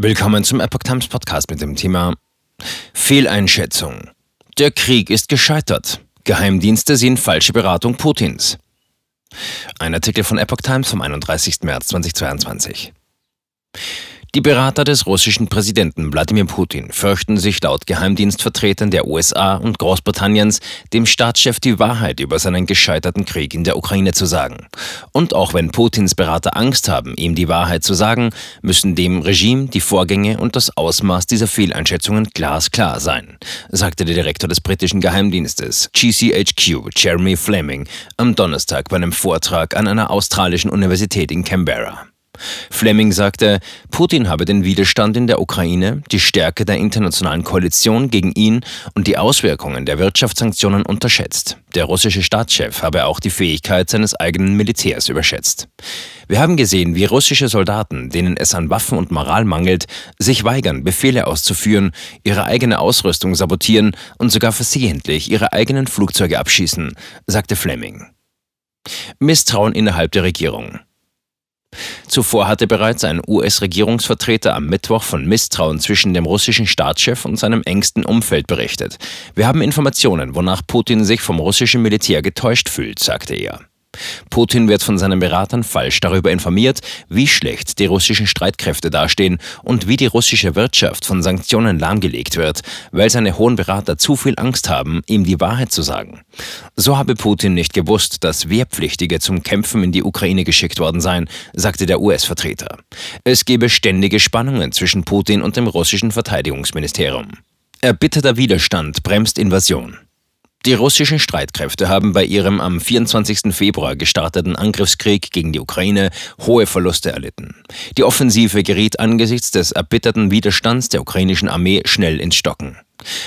Willkommen zum Epoch Times Podcast mit dem Thema Fehleinschätzung. Der Krieg ist gescheitert. Geheimdienste sehen falsche Beratung Putins. Ein Artikel von Epoch Times vom 31. März 2022. Die Berater des russischen Präsidenten Wladimir Putin fürchten sich laut Geheimdienstvertretern der USA und Großbritanniens, dem Staatschef die Wahrheit über seinen gescheiterten Krieg in der Ukraine zu sagen. Und auch wenn Putins Berater Angst haben, ihm die Wahrheit zu sagen, müssen dem Regime die Vorgänge und das Ausmaß dieser Fehleinschätzungen glasklar sein, sagte der Direktor des britischen Geheimdienstes GCHQ, Jeremy Fleming, am Donnerstag bei einem Vortrag an einer australischen Universität in Canberra. Fleming sagte, Putin habe den Widerstand in der Ukraine, die Stärke der internationalen Koalition gegen ihn und die Auswirkungen der Wirtschaftssanktionen unterschätzt. Der russische Staatschef habe auch die Fähigkeit seines eigenen Militärs überschätzt. Wir haben gesehen, wie russische Soldaten, denen es an Waffen und Moral mangelt, sich weigern, Befehle auszuführen, ihre eigene Ausrüstung sabotieren und sogar versehentlich ihre eigenen Flugzeuge abschießen, sagte Fleming. Misstrauen innerhalb der Regierung. Zuvor hatte bereits ein US-Regierungsvertreter am Mittwoch von Misstrauen zwischen dem russischen Staatschef und seinem engsten Umfeld berichtet. Wir haben Informationen, wonach Putin sich vom russischen Militär getäuscht fühlt, sagte er. Putin wird von seinen Beratern falsch darüber informiert, wie schlecht die russischen Streitkräfte dastehen und wie die russische Wirtschaft von Sanktionen lahmgelegt wird, weil seine hohen Berater zu viel Angst haben, ihm die Wahrheit zu sagen. So habe Putin nicht gewusst, dass Wehrpflichtige zum Kämpfen in die Ukraine geschickt worden seien, sagte der US-Vertreter. Es gebe ständige Spannungen zwischen Putin und dem russischen Verteidigungsministerium. Erbitterter Widerstand bremst Invasion. Die russischen Streitkräfte haben bei ihrem am 24. Februar gestarteten Angriffskrieg gegen die Ukraine hohe Verluste erlitten. Die Offensive geriet angesichts des erbitterten Widerstands der ukrainischen Armee schnell ins Stocken.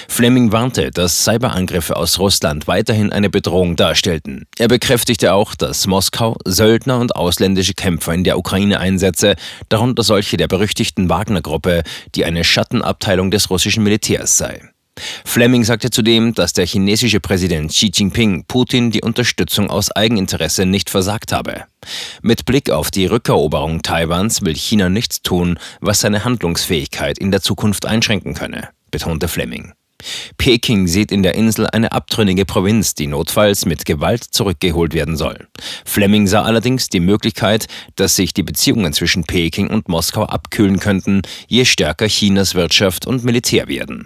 Fleming warnte, dass Cyberangriffe aus Russland weiterhin eine Bedrohung darstellten. Er bekräftigte auch, dass Moskau Söldner und ausländische Kämpfer in der Ukraine einsetze, darunter solche der berüchtigten Wagner-Gruppe, die eine Schattenabteilung des russischen Militärs sei. Fleming sagte zudem, dass der chinesische Präsident Xi Jinping Putin die Unterstützung aus Eigeninteresse nicht versagt habe. Mit Blick auf die Rückeroberung Taiwans will China nichts tun, was seine Handlungsfähigkeit in der Zukunft einschränken könne, betonte Fleming. Peking sieht in der Insel eine abtrünnige Provinz, die notfalls mit Gewalt zurückgeholt werden soll. Fleming sah allerdings die Möglichkeit, dass sich die Beziehungen zwischen Peking und Moskau abkühlen könnten, je stärker Chinas Wirtschaft und Militär werden.